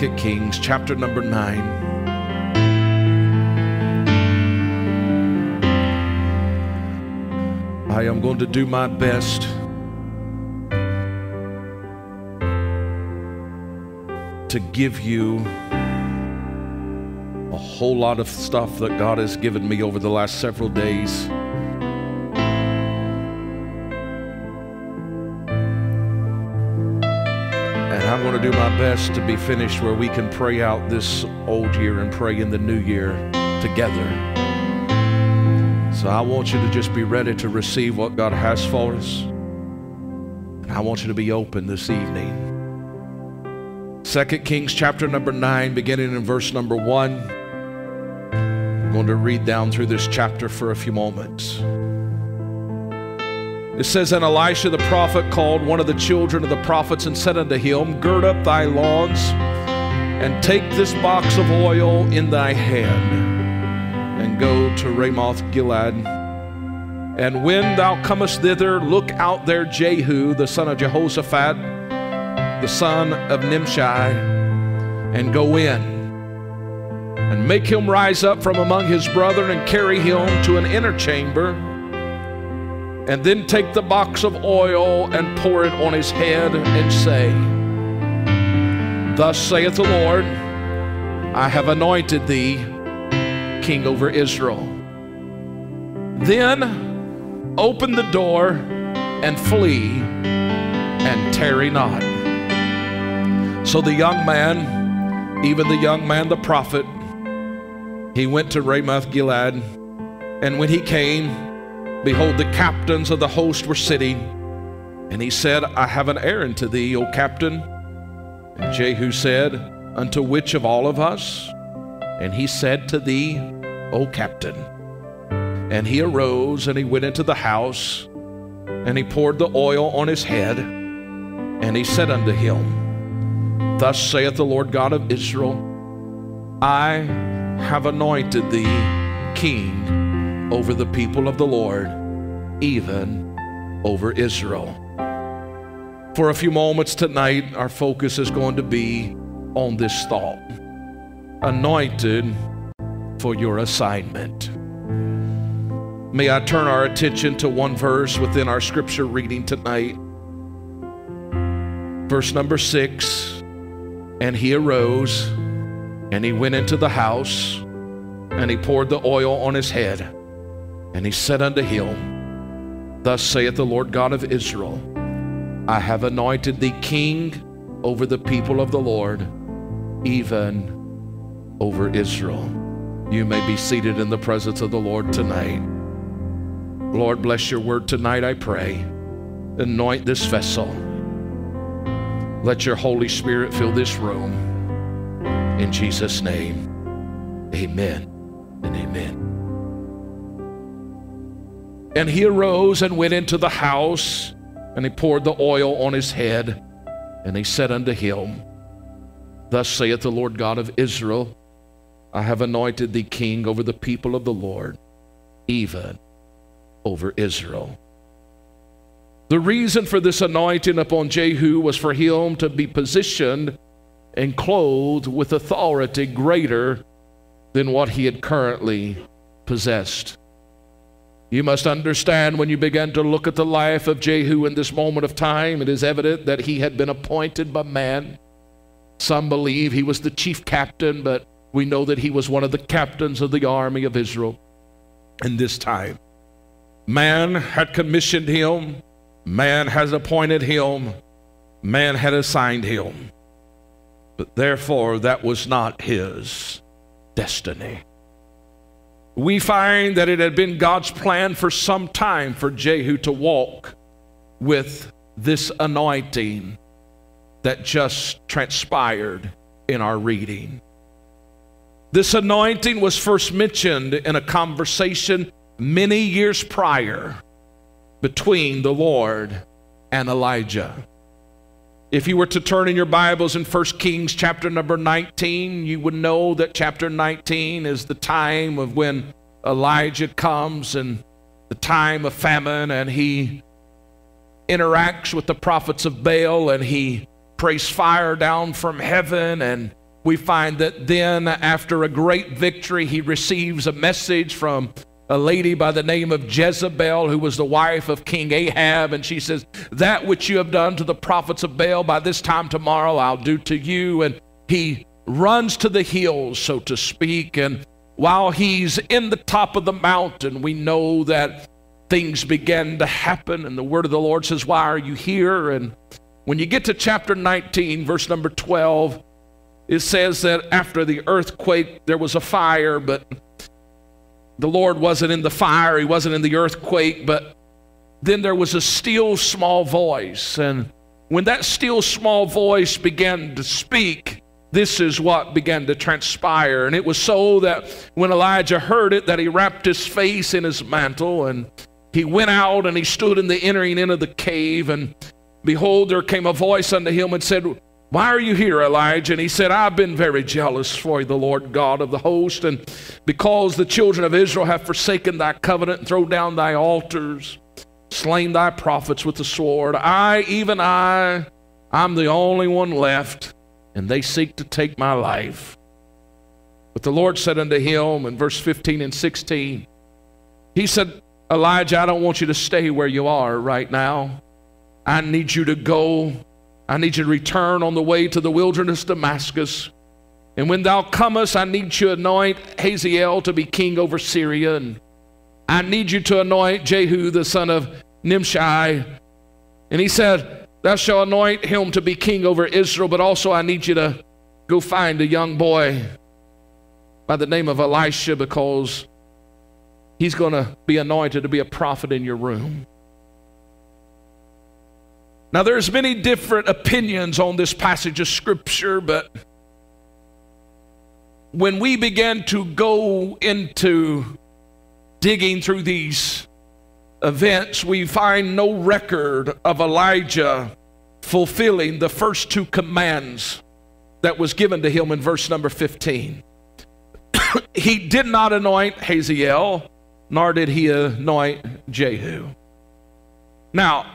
9. Second Kings chapter number 9. I am going to do my best to give you a whole lot of stuff that God has given me over the last several days. To be finished where we can pray out this old year and pray in the new year together. So I want you to just be ready to receive what God has for us. And I want you to be open this evening. Second Kings chapter number 9, beginning in verse number 1. I'm going to read down through this chapter for a few moments. It says, And Elisha the prophet called one of the children of the prophets and said unto him, Gird up thy loins and take this box of oil in thy hand and go to Ramoth Gilead. And when thou comest thither, look out there Jehu, the son of Jehoshaphat, the son of Nimshi, and go in. And make him rise up from among his brethren and carry him to an inner chamber. And then take the box of oil and pour it on his head and say, Thus saith the Lord, I have anointed thee king over Israel. Then open the door and flee and tarry not. So the young man, even the young man, the prophet, he went to Ramoth Gilead, and when he came, behold, the captains of the host were sitting. And he said, I have an errand to thee, O captain. And Jehu said, Unto which of all of us? And he said to thee, O captain. And he arose and he went into the house, and he poured the oil on his head, and he said unto him, Thus saith the Lord God of Israel, I have anointed thee king over the people of the Lord, even over Israel. For a few moments tonight, our focus is going to be on this thought anointed for your assignment. May I turn our attention to one verse within our scripture reading tonight. Verse number six And he arose and he went into the house and he poured the oil on his head and he said unto him, Thus saith the Lord God of Israel, I have anointed thee king over the people of the Lord, even over Israel. You may be seated in the presence of the Lord tonight. Lord, bless your word tonight, I pray. Anoint this vessel. Let your Holy Spirit fill this room. In Jesus' name, amen and amen. And he arose and went into the house, and he poured the oil on his head, and he said unto him, Thus saith the Lord God of Israel, I have anointed thee king over the people of the Lord, even over Israel. The reason for this anointing upon Jehu was for him to be positioned and clothed with authority greater than what he had currently possessed. You must understand when you begin to look at the life of Jehu in this moment of time, it is evident that he had been appointed by man. Some believe he was the chief captain, but we know that he was one of the captains of the army of Israel in this time. Man had commissioned him, man has appointed him, man had assigned him. But therefore, that was not his destiny. We find that it had been God's plan for some time for Jehu to walk with this anointing that just transpired in our reading. This anointing was first mentioned in a conversation many years prior between the Lord and Elijah. If you were to turn in your Bibles in 1 Kings chapter number 19, you would know that chapter 19 is the time of when Elijah comes and the time of famine, and he interacts with the prophets of Baal and he prays fire down from heaven. And we find that then, after a great victory, he receives a message from a lady by the name of Jezebel, who was the wife of King Ahab. And she says, That which you have done to the prophets of Baal, by this time tomorrow I'll do to you. And he runs to the hills, so to speak. And while he's in the top of the mountain, we know that things began to happen. And the word of the Lord says, Why are you here? And when you get to chapter 19, verse number 12, it says that after the earthquake, there was a fire, but the Lord wasn't in the fire, He wasn't in the earthquake, but then there was a still small voice. And when that still small voice began to speak, this is what began to transpire. And it was so that when Elijah heard it, that he wrapped his face in his mantle and he went out and he stood in the entering of the cave. And behold, there came a voice unto him and said, Why are you here, Elijah? And he said, I've been very jealous for the Lord God of the host, and because the children of Israel have forsaken thy covenant and thrown down thy altars, slain thy prophets with the sword, I, even I, I'm the only one left and they seek to take my life. But the Lord said unto him in verse 15 and 16, He said, Elijah, I don't want you to stay where you are right now. I need you to go. I need you to return on the way to the wilderness Damascus. And when thou comest, I need you to anoint Hazael to be king over Syria. And I need you to anoint Jehu, the son of Nimshi. And he said, Thou shalt anoint him to be king over Israel, but also I need you to go find a young boy by the name of Elisha because he's going to be anointed to be a prophet in your room. Now there's many different opinions on this passage of scripture, but when we began to go into digging through these events, we find no record of Elijah fulfilling the first two commands that was given to him in verse number 15. he did not anoint Hazael, nor did he anoint Jehu. Now,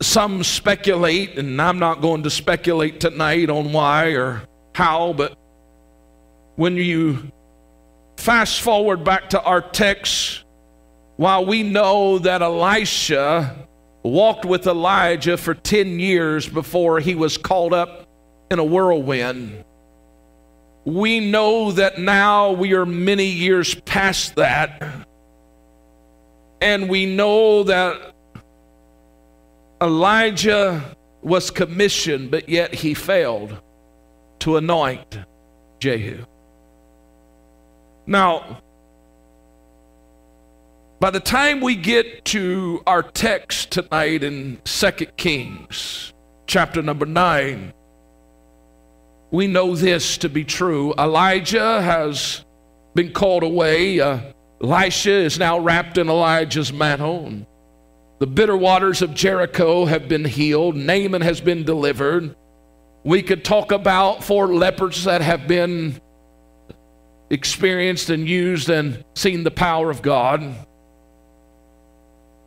some speculate, and I'm not going to speculate tonight on why or how, but when you fast forward back to our text while we know that Elisha walked with Elijah for 10 years before he was called up in a whirlwind, we know that now we are many years past that. And we know that Elijah was commissioned, but yet he failed to anoint Jehu. Now, by the time we get to our text tonight in 2 Kings, chapter number 9, we know this to be true. Elijah has been called away. Uh, Elisha is now wrapped in Elijah's mantle. The bitter waters of Jericho have been healed. Naaman has been delivered. We could talk about four lepers that have been experienced and used and seen the power of God.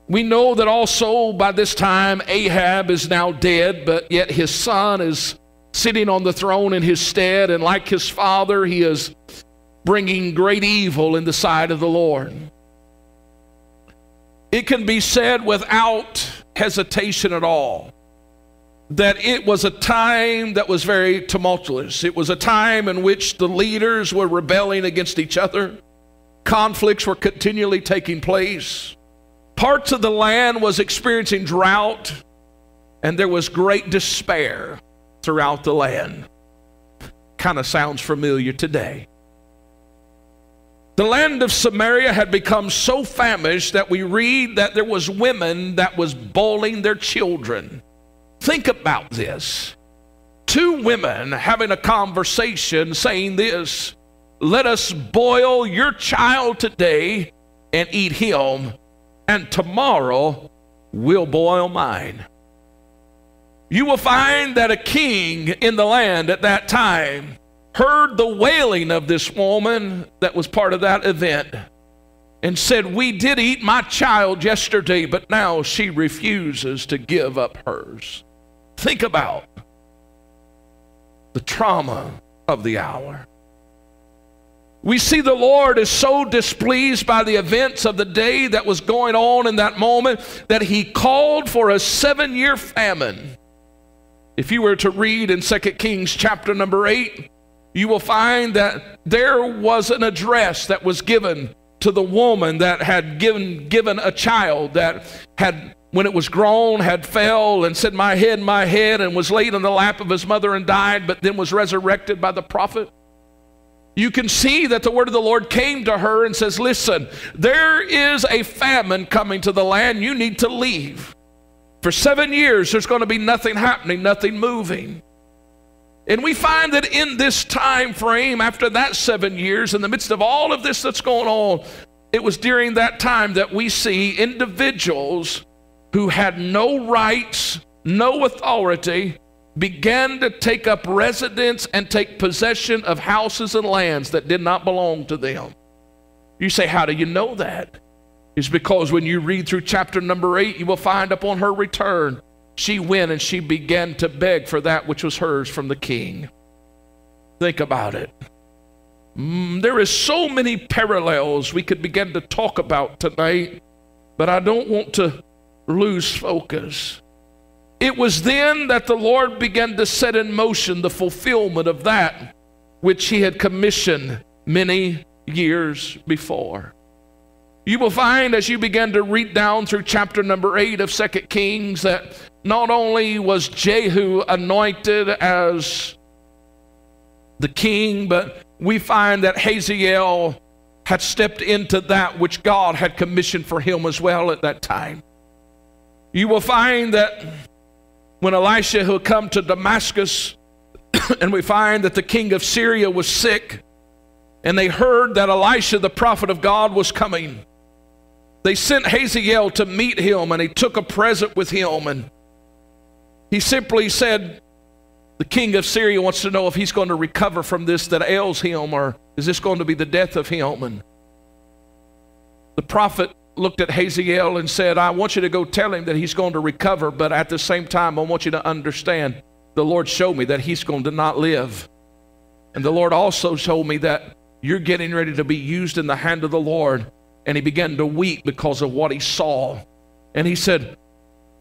We know that also by this time Ahab is now dead, but yet his son is sitting on the throne in his stead, and like his father, he is bringing great evil in the sight of the Lord. It can be said without hesitation at all that it was a time that was very tumultuous. It was a time in which the leaders were rebelling against each other, conflicts were continually taking place. Parts of the land was experiencing drought, and there was great despair throughout the land. Kind of sounds familiar today. The land of Samaria had become so famished that we read that there was women that was boiling their children. Think about this. Two women having a conversation saying this, let us boil your child today and eat him and tomorrow we'll boil mine. You will find that a king in the land at that time heard the wailing of this woman that was part of that event. and said, We did eat my child yesterday, but now she refuses to give up hers. Think about the trauma of the hour. We see the Lord is so displeased by the events of the day that was going on in that moment that he called for a seven year famine. If you were to read in 2 Kings chapter number 8, you will find that there was an address that was given to the woman that had given, given a child that had when it was grown had fell and said my head my head and was laid in the lap of his mother and died but then was resurrected by the prophet you can see that the word of the Lord came to her and says, Listen, there is a famine coming to the land. You need to leave. For seven years, there's going to be nothing happening, nothing moving. And we find that in this time frame, after that seven years, in the midst of all of this that's going on, it was during that time that we see individuals who had no rights, no authority, began to take up residence and take possession of houses and lands that did not belong to them. You say, How do you know that? It's because when you read through chapter number eight, you will find upon her return, she went and she began to beg for that which was hers from the king. Think about it. Mm, there is so many parallels we could begin to talk about tonight, but I don't want to lose focus. It was then that the Lord began to set in motion the fulfillment of that which He had commissioned many years before. You will find as you begin to read down through chapter number 8 of Second Kings that not only was Jehu anointed as the king, but we find that Hazael had stepped into that which God had commissioned for him as well at that time. You will find that when Elisha had come to Damascus, and we find that the king of Syria was sick, and they heard that Elisha, the prophet of God, was coming. They sent Hazael to meet him, and he took a present with him, and he simply said, The king of Syria wants to know if he's going to recover from this that ails him, or is this going to be the death of him? And the prophet looked at Hazael and said, I want you to go tell him that he's going to recover, but at the same time, I want you to understand the Lord showed me that he's going to not live. And the Lord also showed me that you're getting ready to be used in the hand of the Lord. And he began to weep because of what he saw. And he said,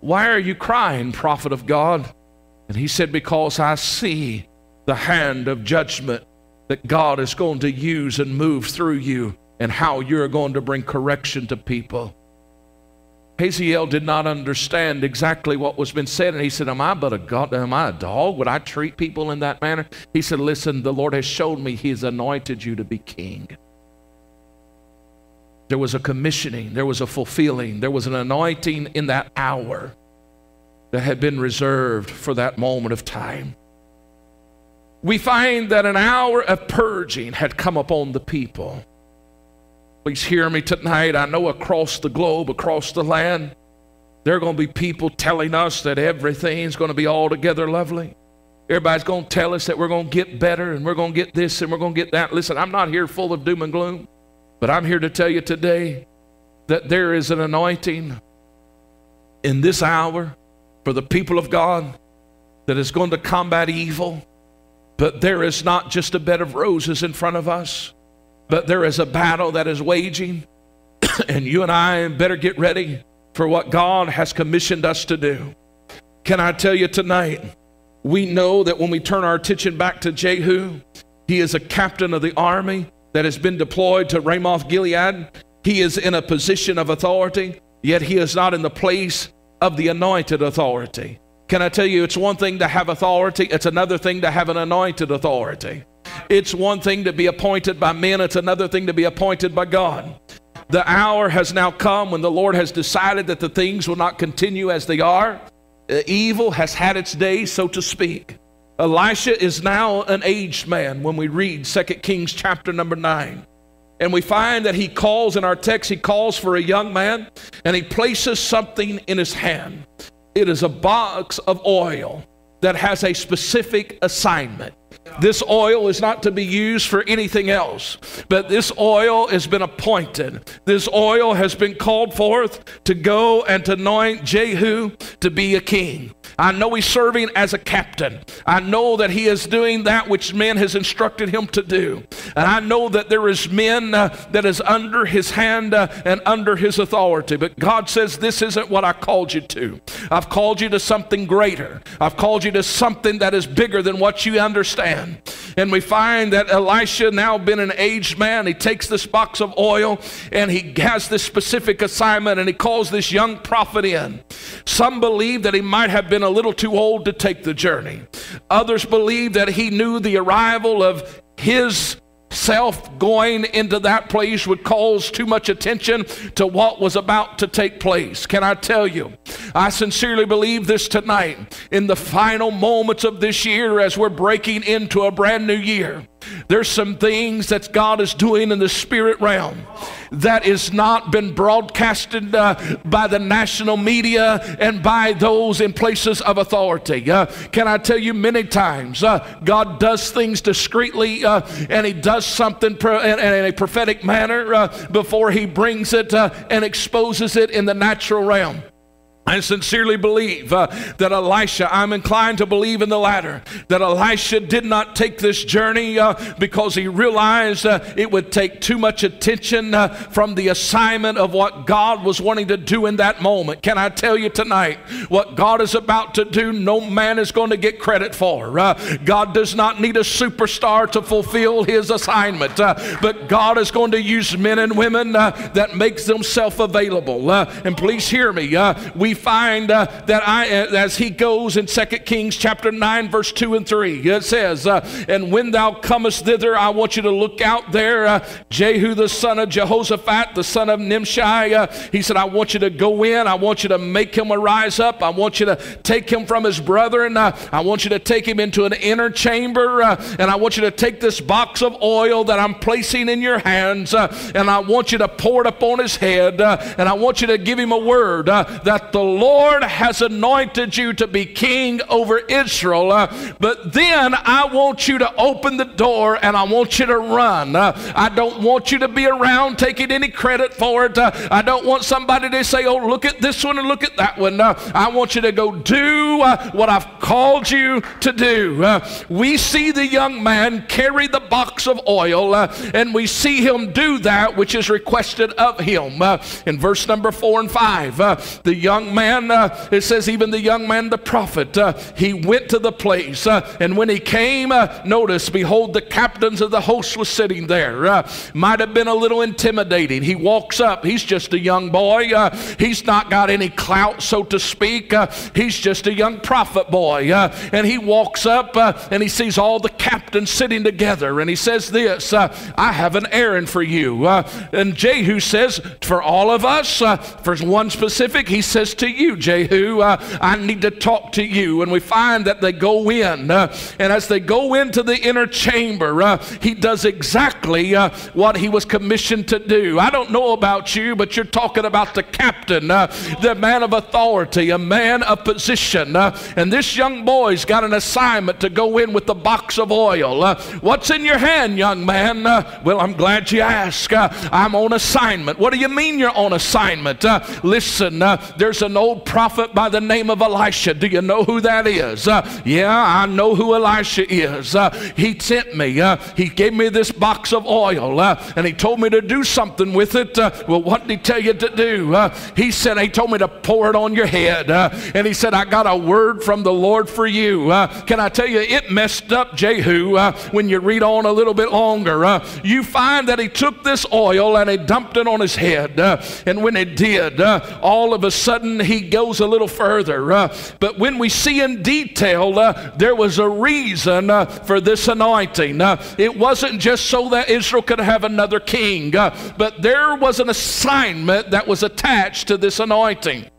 Why are you crying, prophet of God? And he said, Because I see the hand of judgment that God is going to use and move through you and how you're going to bring correction to people. Hazael did not understand exactly what was being said, and he said, Am I but a God? Am I a dog? Would I treat people in that manner? He said, Listen, the Lord has shown me He has anointed you to be king. There was a commissioning, there was a fulfilling, there was an anointing in that hour that had been reserved for that moment of time. We find that an hour of purging had come upon the people. Please hear me tonight. I know across the globe, across the land, there are going to be people telling us that everything's going to be altogether lovely. Everybody's going to tell us that we're going to get better and we're going to get this and we're going to get that. Listen, I'm not here full of doom and gloom, but I'm here to tell you today that there is an anointing in this hour for the people of God that is going to combat evil. But there is not just a bed of roses in front of us. But there is a battle that is waging, and you and I better get ready for what God has commissioned us to do. Can I tell you tonight? We know that when we turn our attention back to Jehu, he is a captain of the army that has been deployed to Ramoth Gilead. He is in a position of authority, yet he is not in the place of the anointed authority. Can I tell you, it's one thing to have authority, it's another thing to have an anointed authority. It's one thing to be appointed by men, it's another thing to be appointed by God. The hour has now come when the Lord has decided that the things will not continue as they are. Evil has had its day, so to speak. Elisha is now an aged man when we read 2 Kings chapter number 9. And we find that he calls in our text, he calls for a young man and he places something in his hand. It is a box of oil that has a specific assignment. This oil is not to be used for anything else, but this oil has been appointed. This oil has been called forth to go and to anoint Jehu to be a king. I know he's serving as a captain. I know that he is doing that which man has instructed him to do. And I know that there is men uh, that is under his hand uh, and under his authority. But God says, This isn't what I called you to. I've called you to something greater. I've called you to something that is bigger than what you understand. And we find that Elisha, now been an aged man, he takes this box of oil and he has this specific assignment and he calls this young prophet in. Some believe that he might have been a little too old to take the journey. Others believe that he knew the arrival of his self going into that place would cause too much attention to what was about to take place. Can I tell you? I sincerely believe this tonight in the final moments of this year as we're breaking into a brand new year. There's some things that God is doing in the spirit realm that is not been broadcasted uh, by the national media and by those in places of authority. Uh, can I tell you many times uh, God does things discreetly uh, and he does something in, in, a prophetic manner uh, before he brings it uh, and exposes it in the natural realm. I sincerely believe uh, that Elisha, I'm inclined to believe in the latter, that Elisha did not take this journey uh, because he realized uh, it would take too much attention uh, from the assignment of what God was wanting to do in that moment. Can I tell you tonight, what God is about to do, no man is going to get credit for. Uh, God does not need a superstar to fulfill his assignment, uh, but God is going to use men and women that makes themselves available. and please hear me, we find uh, that I, uh, as he goes in 2 Kings chapter 9, verse 2 and 3, it says, uh, And when thou comest thither, I want you to look out there. Uh, Jehu, the son of Jehoshaphat, the son of Nimshi, uh, he said, I want you to go in. I want you to make him arise up. I want you to take him from his brethren. Uh, I want you to take him into an inner chamber. and I want you to take this box of oil that I'm placing in your hands. and I want you to pour it upon his head. and I want you to give him a word that the Lord has anointed you to be king over Israel, uh, but then I want you to open the door and I want you to run. Uh, I don't want you to be around taking any credit for it. Uh, I don't want somebody to say, oh, look at this one and look at that one. Uh, I want you to go do uh, what I've called you to do. Uh, we see the young man carry the box of oil and we see him do that which is requested of him. in verse number four and five, the young man uh, it says, even the young man, the prophet, uh, he went to the place. Uh, and when he came, uh, notice, behold, the captains of the host was sitting there. Uh, might have been a little intimidating. He walks up. He's just a young boy. He's not got any clout, so to speak. he's just a young prophet boy. and he walks up and he sees all the captains sitting together. And he says this, I have an errand for you. and Jehu says, for all of us, for one specific, he says to you, Jehu. Uh, I need to talk to you. And we find that they go in. Uh, and as they go into the inner chamber, uh, he does exactly uh, what he was commissioned to do. I don't know about you, but you're talking about the captain, uh, the man of authority, a man of position. Uh, and this young boy's got an assignment to go in with the box of oil. what's in your hand, young man? well, I'm glad you asked. I'm on assignment. What do you mean you're on assignment? listen, there's an old prophet by the name of Elisha. Do you know who that is? Uh, yeah, I know who Elisha is. Uh, he sent me. Uh, he gave me this box of oil uh, and he told me to do something with it. Uh, well, what did he tell you to do? Uh, he said, He told me to pour it on your head. and he said, I got a word from the Lord for you. can I tell you, it messed up Jehu when you read on a little bit longer. you find that he took this oil and he dumped it on his head. and when he did, all of a sudden he goes a little further. Uh, but when we see in detail, uh, there was a reason uh, for this anointing. Uh, it wasn't just so that Israel could have another king, uh, but there was an assignment that was attached to this anointing.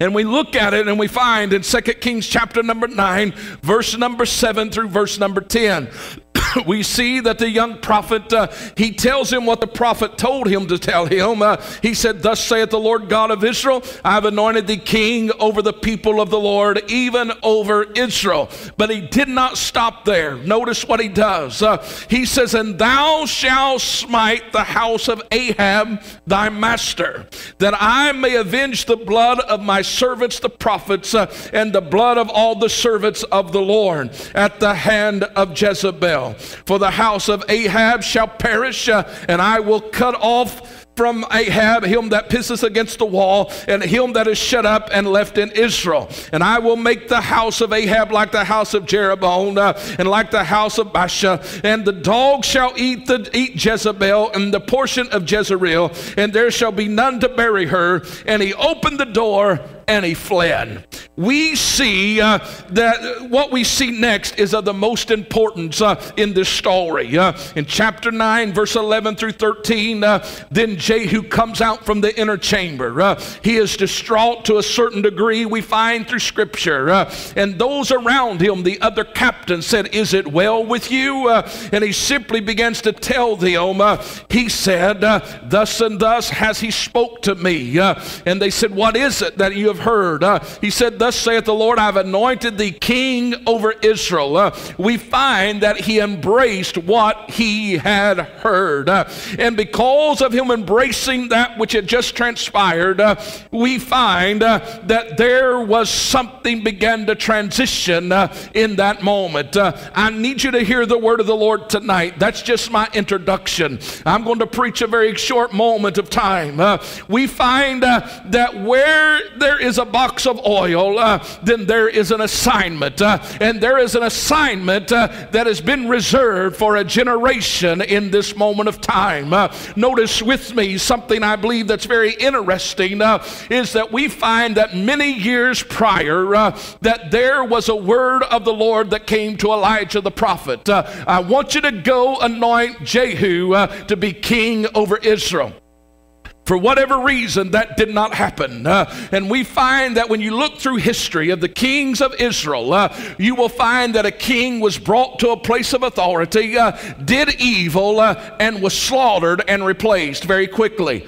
And we look at it and we find in 2 Kings chapter number 9, verse number 7 through verse number 10. we see that the young prophet, uh, he tells him what the prophet told him to tell him. Uh, he said, Thus saith the Lord God of Israel, I have anointed thee king over the people of the Lord, even over Israel. But he did not stop there. Notice what he does. Uh, he says, And thou shalt smite the house of Ahab, thy master, that I may avenge the blood of my servants, the prophets, uh, and the blood of all the servants of the Lord at the hand of Jezebel. For the house of Ahab shall perish, uh, and I will cut off from Ahab, him that pisses against the wall, and him that is shut up and left in Israel. And I will make the house of Ahab like the house of Jeroboam, uh, and like the house of Baasha. And the dog shall eat the eat Jezebel, and the portion of Jezreel, and there shall be none to bury her. And he opened the door and he fled. We see uh, that what we see next is of the most importance uh, in this story. Uh, in chapter 9, verse 11 through 13, uh, then Jehu comes out from the inner chamber. Uh, he is distraught to a certain degree, we find through scripture. Uh, and those around him, the other captains, said, Is it well with you? and he simply begins to tell them, He said, Thus and thus has he spoke to me. and they said, What is it that you have heard. Uh, he said, Thus saith the Lord, I've anointed thee king over Israel. Uh, we find that he embraced what he had heard. Uh, and because of him embracing that which had just transpired, uh, we find uh, that there was something began to transition uh, in that moment. I need you to hear the word of the Lord tonight. That's just my introduction. I'm going to preach a very short moment of time. we find that where there is is a box of oil, uh, then there is an assignment. Uh, and there is an assignment uh, that has been reserved for a generation in this moment of time. Uh, notice with me something I believe that's very interesting uh, is that we find that many years prior uh, that there was a word of the Lord that came to Elijah the prophet. I want you to go anoint Jehu to be king over Israel. For whatever reason, that did not happen. Uh, and we find that when you look through history of the kings of Israel, uh, you will find that a king was brought to a place of authority, uh, did evil, uh, and was slaughtered and replaced very quickly.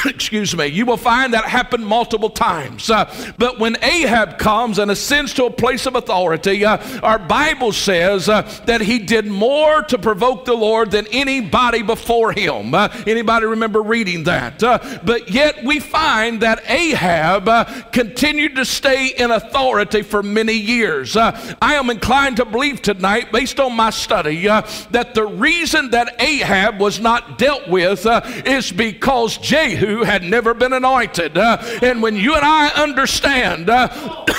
excuse me, you will find that happened multiple times. Uh, but when Ahab comes and ascends to a place of authority, uh, our Bible says uh, that he did more to provoke the Lord than anybody before him. Uh, anybody remember reading that? Uh, but yet we find that Ahab uh, continued to stay in authority for many years. I am inclined to believe tonight, based on my study, that the reason that Ahab was not dealt with is because Jehu had never been anointed. Uh, and when you and I understand uh,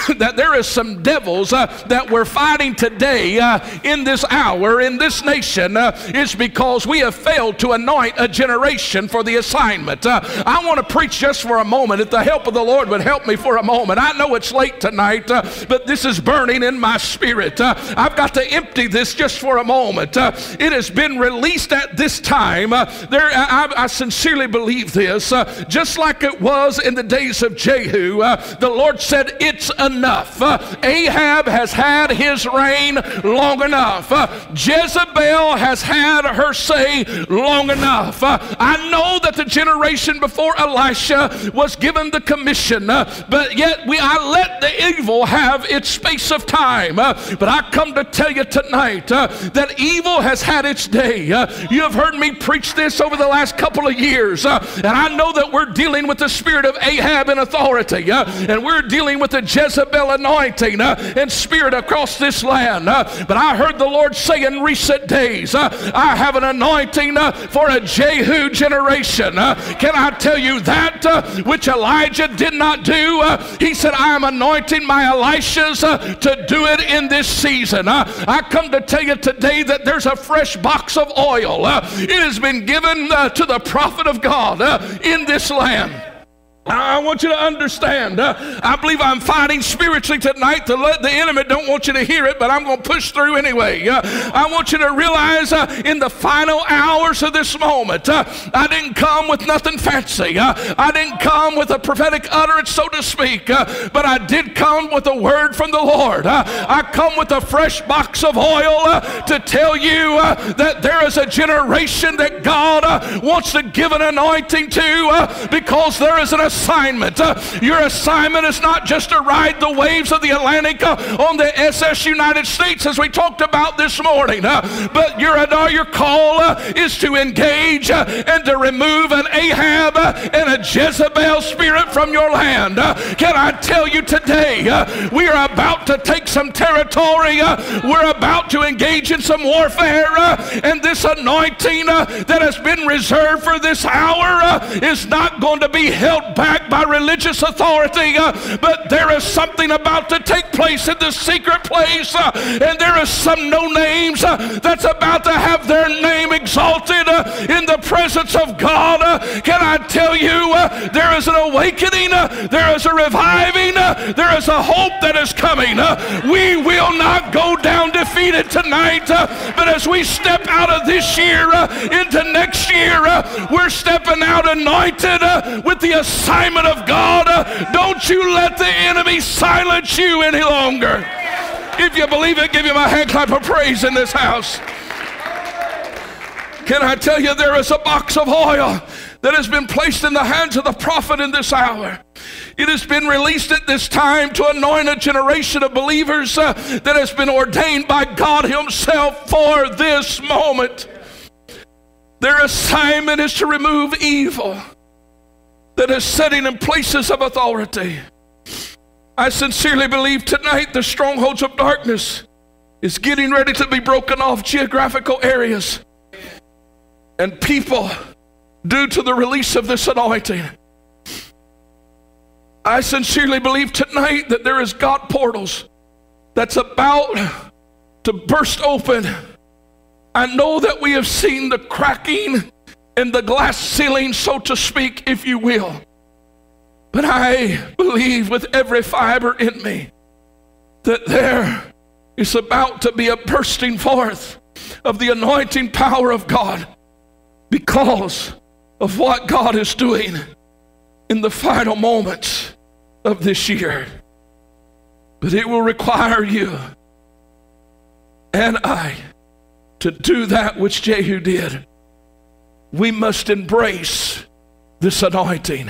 that there is some devils uh, that we're fighting today uh, in this hour, in this nation, uh, is because we have failed to anoint a generation for the assignment. Uh, I want to preach just for a moment. If the help of the Lord would help me for a moment. I know it's late tonight, but this is burning in my spirit. I've got to empty this just for a moment. it has been released at this time. there, I, I sincerely believe this. Uh, just like it was in the days of Jehu, uh, the Lord said, It's enough. Uh, Ahab has had his reign long enough. Uh, Jezebel has had her say long enough. Uh, I know that the generation before Elisha was given the commission, but yet we I let the evil have its space of time. but I come to tell you tonight that evil has had its day. you have heard me preach this over the last couple of years, and I know that we're dealing with the spirit of Ahab in authority, uh, and we're dealing with the Jezebel anointing uh, and spirit across this land. Uh, but I heard the Lord say in recent days, uh, I have an anointing uh, for a Jehu generation. Uh, can I tell you that which Elijah did not do? he said, I am anointing my Elishas to do it in this season. I come to tell you today that there's a fresh box of oil. it has been given to the prophet of God in this land. I want you to understand. Uh, I believe I'm fighting spiritually tonight to let the enemy don't want you to hear it, but I'm going to push through anyway. Uh, I want you to realize uh, in the final hours of this moment, uh, I didn't come with nothing fancy. Uh, I didn't come with a prophetic utterance, so to speak, uh, but I did come with a word from the Lord. I come with a fresh box of oil to tell you that there is a generation that God wants to give an anointing to because there is an assignment. Uh, your assignment is not just to ride the waves of the Atlantic uh, on the SS United States, as we talked about this morning, uh, but your, uh, your call uh, is to engage uh, and to remove an Ahab and a Jezebel spirit from your land. can I tell you today, we are about to take some territory, we're about to engage in some warfare, and this anointing that has been reserved for this hour is not going to be held back back by religious authority, uh, but there is something about to take place in the secret place, uh, and there is some no names uh, that's about to have their name exalted uh, in the presence of God. Uh, can I tell you, uh, there is an awakening, there is a reviving, there is a hope that is coming. we will not go down defeated tonight, but as we step out of this year into next year, we're stepping out anointed with the assignment assignment of God. Don't you let the enemy silence you any longer. If you believe it, give him a hand clap of praise in this house. Can I tell you, there is a box of oil that has been placed in the hands of the prophet in this hour. It has been released at this time to anoint a generation of believers uh, that has been ordained by God Himself for this moment. Their assignment is to remove evil that is sitting in places of authority. I sincerely believe tonight the strongholds of darkness is getting ready to be broken off geographical areas. And people, due to the release of this anointing, I sincerely believe tonight that there is God portals that's about to burst open. I know that we have seen the cracking in the glass ceiling, so to speak, if you will. But I believe with every fiber in me that there is about to be a bursting forth of the anointing power of God because of what God is doing in the final moments of this year. But it will require you and I to do that which Jehu did we must embrace this anointing.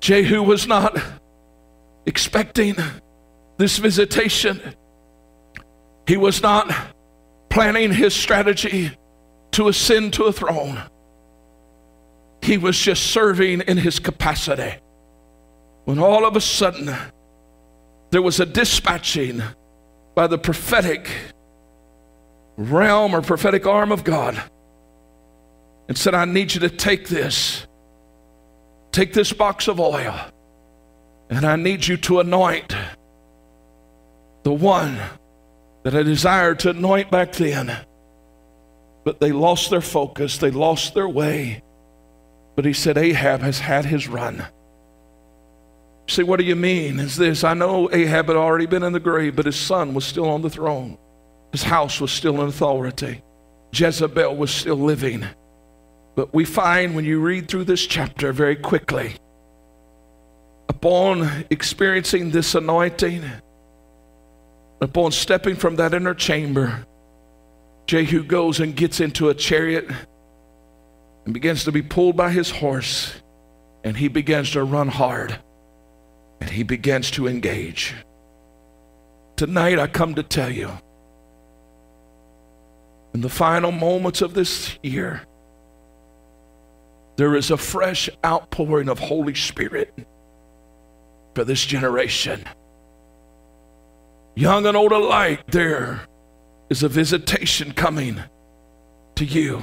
Jehu was not expecting this visitation. He was not planning his strategy to ascend to a throne. He was just serving in his capacity. When all of a sudden there was a dispatching by the prophetic realm or prophetic arm of God and said, I need you to take this. Take this box of oil, and I need you to anoint the one that I desired to anoint back then. But they lost their focus, they lost their way. But he said, Ahab has had his run. See, what do you mean? Is this? I know Ahab had already been in the grave, but his son was still on the throne. His house was still in authority. Jezebel was still living. But we find when you read through this chapter very quickly, upon experiencing this anointing, upon stepping from that inner chamber, Jehu goes and gets into a chariot and begins to be pulled by his horse, and he begins to run hard and he begins to engage. Tonight, I come to tell you, in the final moments of this year, there is a fresh outpouring of Holy Spirit for this generation. Young and old alike, there is a visitation coming to you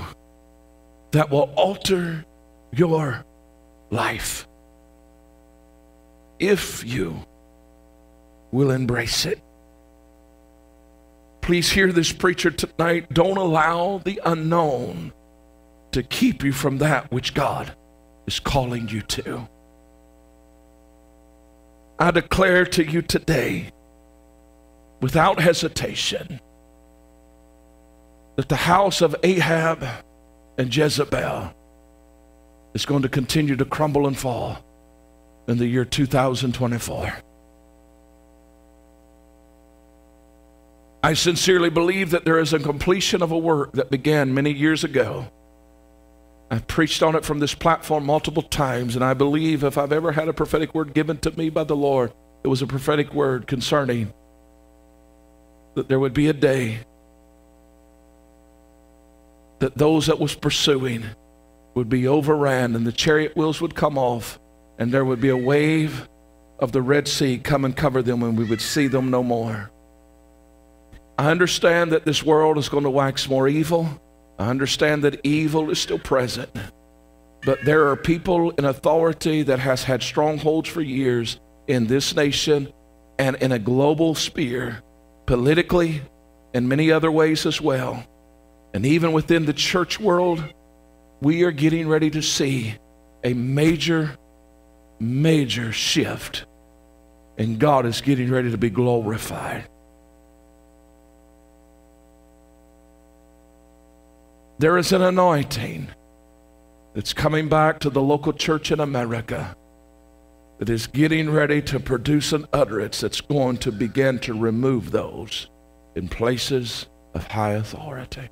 that will alter your life if you will embrace it. Please hear this preacher tonight. Don't allow the unknown to keep you from that which God is calling you to. I declare to you today, without hesitation, that the house of Ahab and Jezebel is going to continue to crumble and fall in the year 2024. I sincerely believe that there is a completion of a work that began many years ago. I've preached on it from this platform multiple times, and I believe if I've ever had a prophetic word given to me by the Lord, it was a prophetic word concerning that there would be a day that those that was pursuing would be overran and the chariot wheels would come off and there would be a wave of the Red Sea come and cover them and we would see them no more. I understand that this world is going to wax more evil. I understand that evil is still present. But there are people in authority that has had strongholds for years in this nation and in a global sphere, politically and many other ways as well. And even within the church world, we are getting ready to see a major, major shift. And God is getting ready to be glorified. There is an anointing that's coming back to the local church in America that is getting ready to produce an utterance that's going to begin to remove those in places of high authority.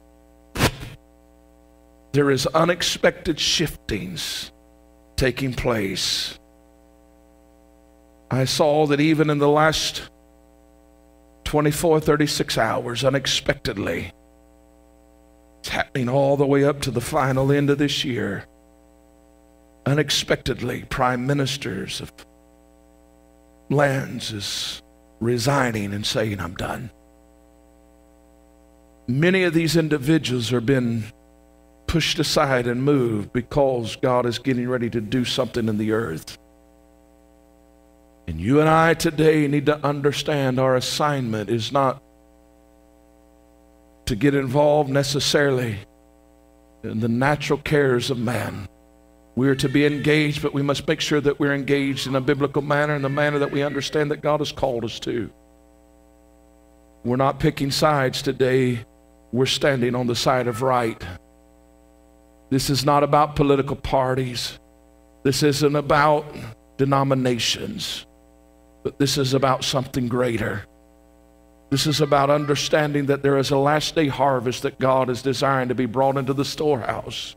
There is unexpected shiftings taking place. I saw that even in the last 24, 36 hours, unexpectedly, it's happening all the way up to the final end of this year. Unexpectedly, prime ministers of lands is resigning and saying, I'm done. Many of these individuals are being pushed aside and moved because God is getting ready to do something in the earth. And you and I today need to understand our assignment is not to get involved necessarily in the natural cares of man. We are to be engaged, but we must make sure that we're engaged in a biblical manner, in the manner that we understand that God has called us to. We're not picking sides today, we're standing on the side of right. This is not about political parties, this isn't about denominations, but this is about something greater. This is about understanding that there is a last day harvest that God is desiring to be brought into the storehouse.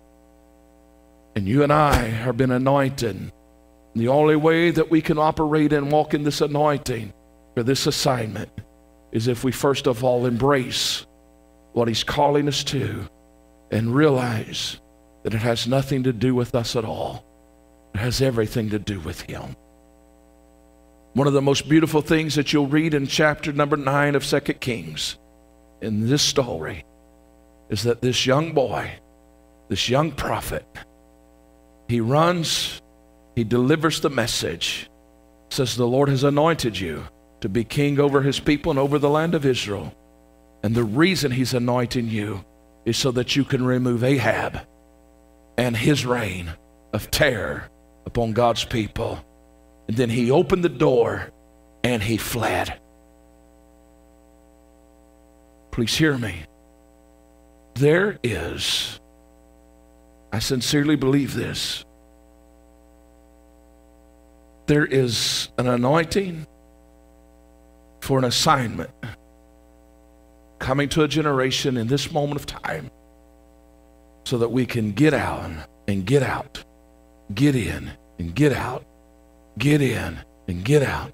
And you and I have been anointed. The only way that we can operate and walk in this anointing for this assignment is if we first of all embrace what He's calling us to and realize that it has nothing to do with us at all. It has everything to do with Him. One of the most beautiful things that you'll read in chapter number nine of Second Kings in this story is that this young boy, this young prophet, he runs, he delivers the message, says, The Lord has anointed you to be king over his people and over the land of Israel. And the reason he's anointing you is so that you can remove Ahab and his reign of terror upon God's people. And then he opened the door and he fled. Please hear me. There is, I sincerely believe this, there is an anointing for an assignment coming to a generation in this moment of time so that we can get out and get out, get in and get out get in and get out,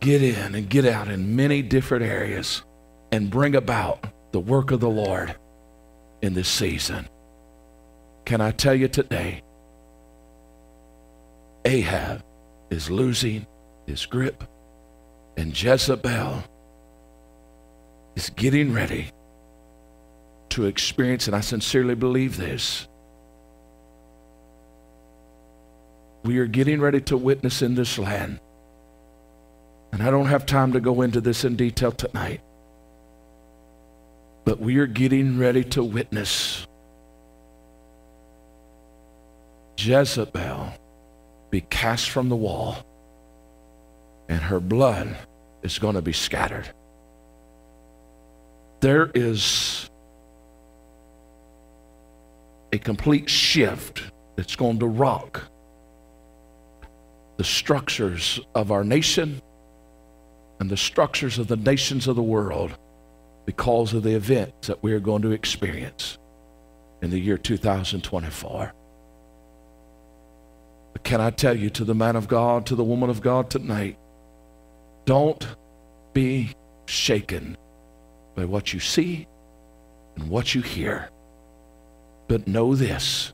get in and get out in many different areas and bring about the work of the Lord in this season. Can I tell you today? Ahab is losing his grip, and Jezebel is getting ready to experience, and I sincerely believe this, we are getting ready to witness in this land. And I don't have time to go into this in detail tonight. But we are getting ready to witness Jezebel be cast from the wall, and her blood is going to be scattered. There is a complete shift that's going to rock the structures of our nation and the structures of the nations of the world because of the events that we are going to experience in the year 2024. But can I tell you to the man of God, to the woman of God tonight, don't be shaken by what you see and what you hear. But know this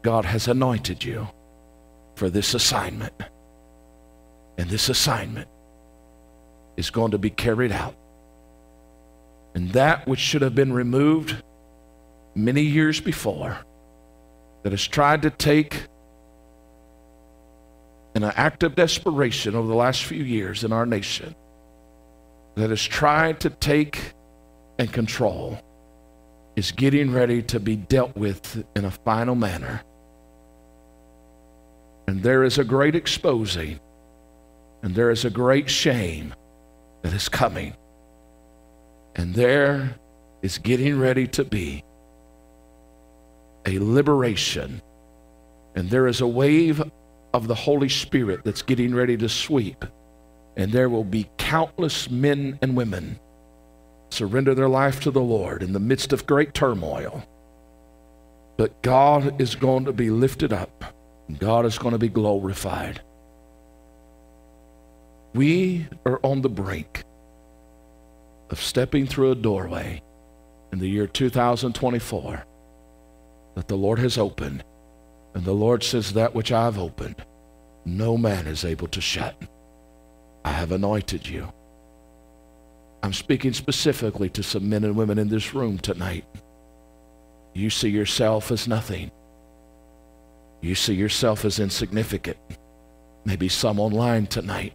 God has anointed you for this assignment. And this assignment is going to be carried out. And that which should have been removed many years before, that has tried to take in an act of desperation over the last few years in our nation, that has tried to take and control, is getting ready to be dealt with in a final manner. And there is a great exposing, and there is a great shame that is coming. And there is getting ready to be a liberation. And there is a wave of the Holy Spirit that's getting ready to sweep. And there will be countless men and women surrender their life to the Lord in the midst of great turmoil. But God is going to be lifted up. God is going to be glorified. We are on the brink of stepping through a doorway in the year 2024 that the Lord has opened. And the Lord says, That which I've opened, no man is able to shut. I have anointed you. I'm speaking specifically to some men and women in this room tonight. You see yourself as nothing. You see yourself as insignificant. Maybe some online tonight.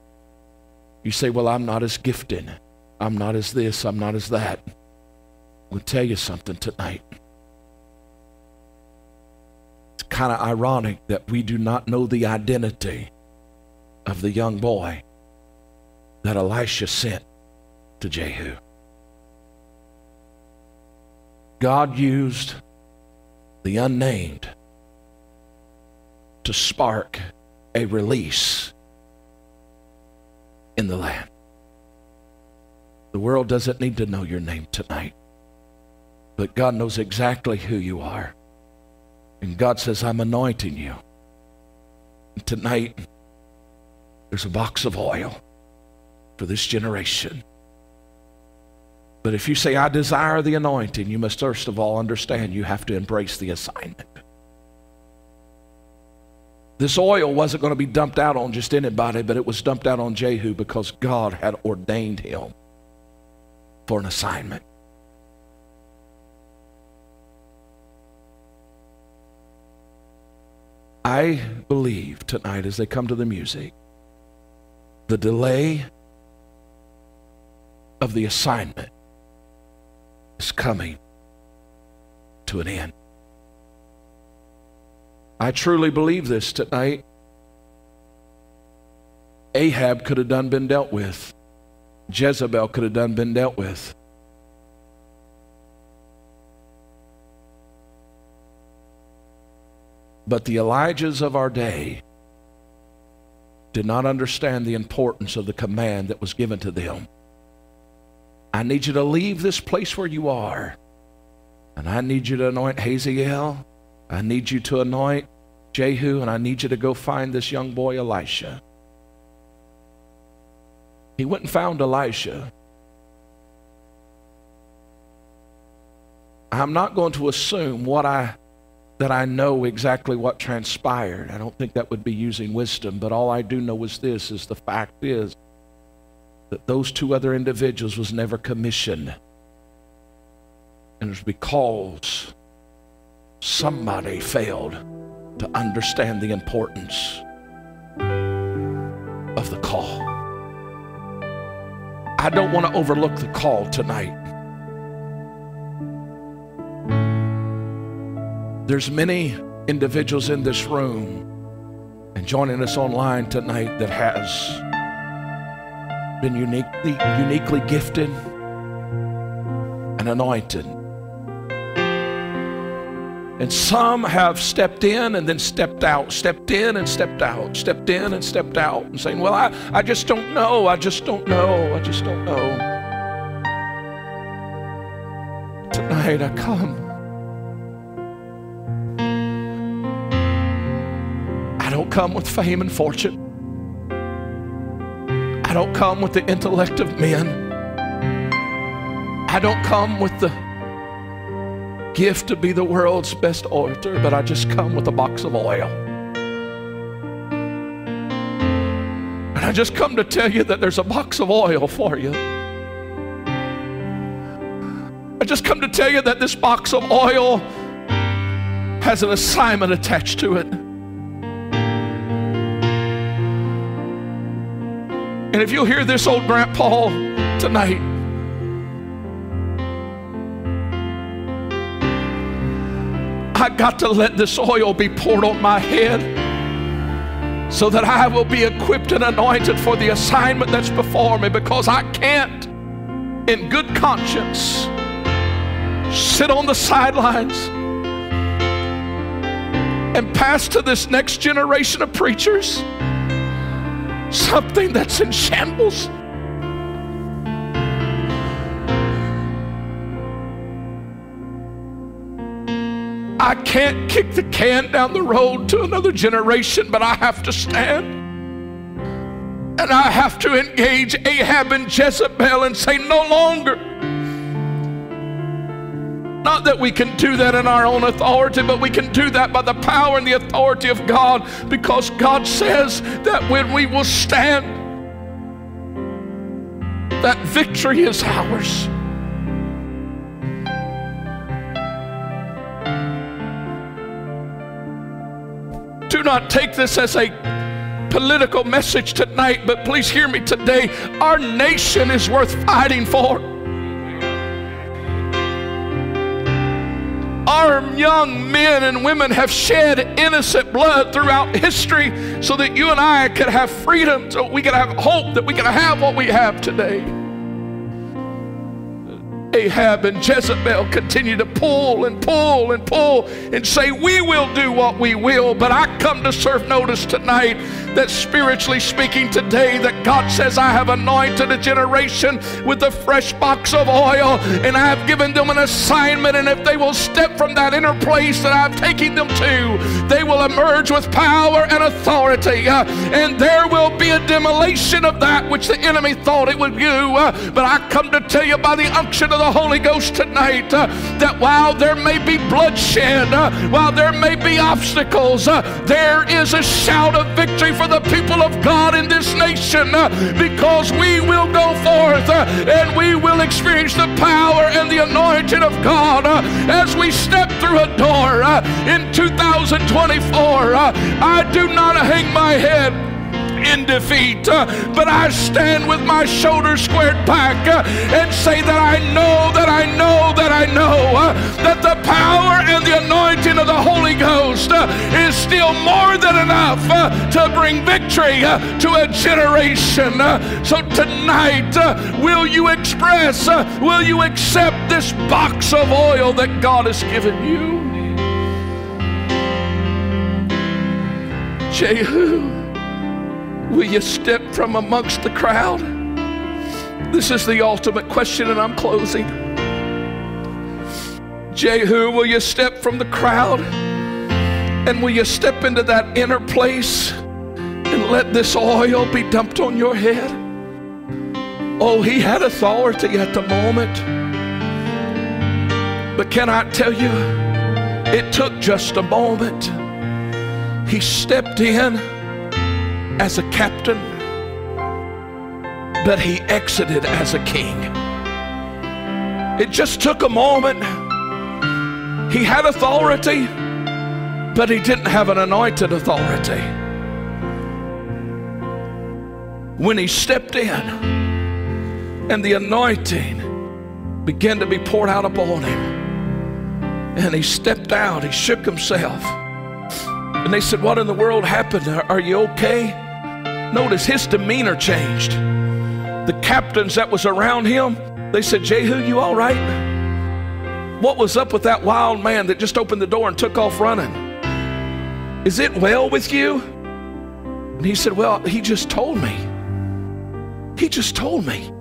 You say, Well, I'm not as gifted. I'm not as this. I'm not as that. I'll tell you something tonight. It's kind of ironic that we do not know the identity of the young boy that Elisha sent to Jehu. God used the unnamed to spark a release in the land. The world doesn't need to know your name tonight, but God knows exactly who you are. And God says, I'm anointing you. And tonight, there's a box of oil for this generation. But if you say, I desire the anointing, you must first of all understand you have to embrace the assignment. This oil wasn't going to be dumped out on just anybody, but it was dumped out on Jehu because God had ordained him for an assignment. I believe tonight as they come to the music, the delay of the assignment is coming to an end. I truly believe this tonight. Ahab could have done been dealt with. Jezebel could have done been dealt with. But the Elijahs of our day did not understand the importance of the command that was given to them. I need you to leave this place where you are. And I need you to anoint Hazael. I need you to anoint Jehu. And I need you to go find this young boy, Elisha. He went and found Elisha. I'm not going to assume what I that I know exactly what transpired. I don't think that would be using wisdom, but all I do know is this is the fact is that those two other individuals was never commissioned. And it was because somebody failed to understand the importance of the call. I don't want to overlook the call tonight. There's many individuals in this room and joining us online tonight that has been uniquely, uniquely gifted and anointed. And some have stepped in and then stepped out, stepped in and stepped out, stepped in and stepped out, and saying, Well, I, I just don't know, I just don't know, I just don't know. Tonight I come. I don't come with fame and fortune. I don't come with the intellect of men. I don't come with the gift to be the world's best orator, but I just come with a box of oil. And I just come to tell you that there's a box of oil for you. I just come to tell you that this box of oil has an assignment attached to it. And if you'll hear this old grandpa tonight, I got to let this oil be poured on my head so that I will be equipped and anointed for the assignment that's before me because I can't, in good conscience, sit on the sidelines and pass to this next generation of preachers something that's in shambles. I can't kick the can down the road to another generation, but I have to stand. And I have to engage Ahab and Jezebel and say, No longer. Not that we can do that in our own authority, but we can do that by the power and the authority of God because God says that when we will stand, that victory is ours. Do not take this as a political message tonight, but please hear me today. Our nation is worth fighting for. Our young men and women have shed innocent blood throughout history so that you and I could have freedom, so we could have hope, that we could have what we have today. Ahab and Jezebel continue to pull and pull and pull and say, We will do what we will. But I come to serve notice tonight that spiritually speaking today, that God says, I have anointed a generation with a fresh box of oil and I have given them an assignment. And if they will step from that inner place that I'm taking them to, they will emerge with power and authority. Uh, and there will be a demolition of that which the enemy thought it would do. Uh, but I come to tell you by the unction of the Holy Ghost tonight uh, that while there may be bloodshed, uh, while there may be obstacles, uh, there is a shout of victory for the people of God in this nation uh, because we will go forth uh, and we will experience the power and the anointing of God uh, as we step through a door in 2024. I do not hang my head in defeat, uh, but I stand with my shoulders squared back uh, and say that I know, that I know, that I know uh, that the power and the anointing of the Holy Ghost is still more than enough to bring victory to a generation. So tonight, will you express, will you accept this box of oil that God has given you? Jehu. Will you step from amongst the crowd? This is the ultimate question, and I'm closing. Jehu, will you step from the crowd? And will you step into that inner place and let this oil be dumped on your head? Oh, he had authority at the moment. But can I tell you, it took just a moment. He stepped in as a captain, but he exited as a king. It just took a moment. He had authority, but he didn't have an anointed authority. When he stepped in and the anointing began to be poured out upon him, and he stepped out, he shook himself And they said, What in the world happened? Are you okay? Notice his demeanor changed. The captains that was around him, they said, Jehu, you all right? What was up with that wild man that just opened the door and took off running? Is it well with you? And he said, Well, he just told me. He just told me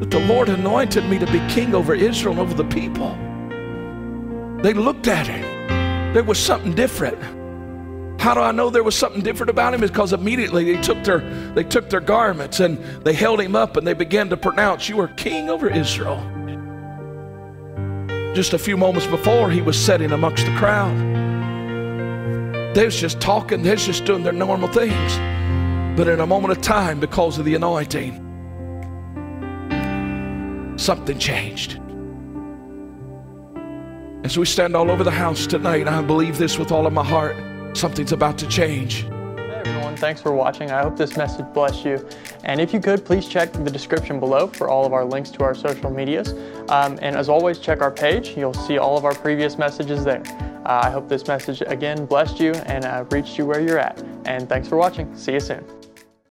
that the Lord anointed me to be king over Israel and over the people. They looked at him. There was something different. How do I know there was something different about him? Because immediately they took their they took their garments and they held him up and they began to pronounce, "You are king over Israel." Just a few moments before, he was sitting amongst the crowd. They was just talking. They was just doing their normal things. But in a moment of time, because of the anointing, something changed. As we stand all over the house tonight, I believe this with all of my heart. Something's about to change. Hey everyone, thanks for watching. I hope this message blessed you. And if you could, please check the description below for all of our links to our social medias. Um, and as always, check our page. You'll see all of our previous messages there. Uh, I hope this message again blessed you and uh, reached you where you're at. And thanks for watching. See you soon.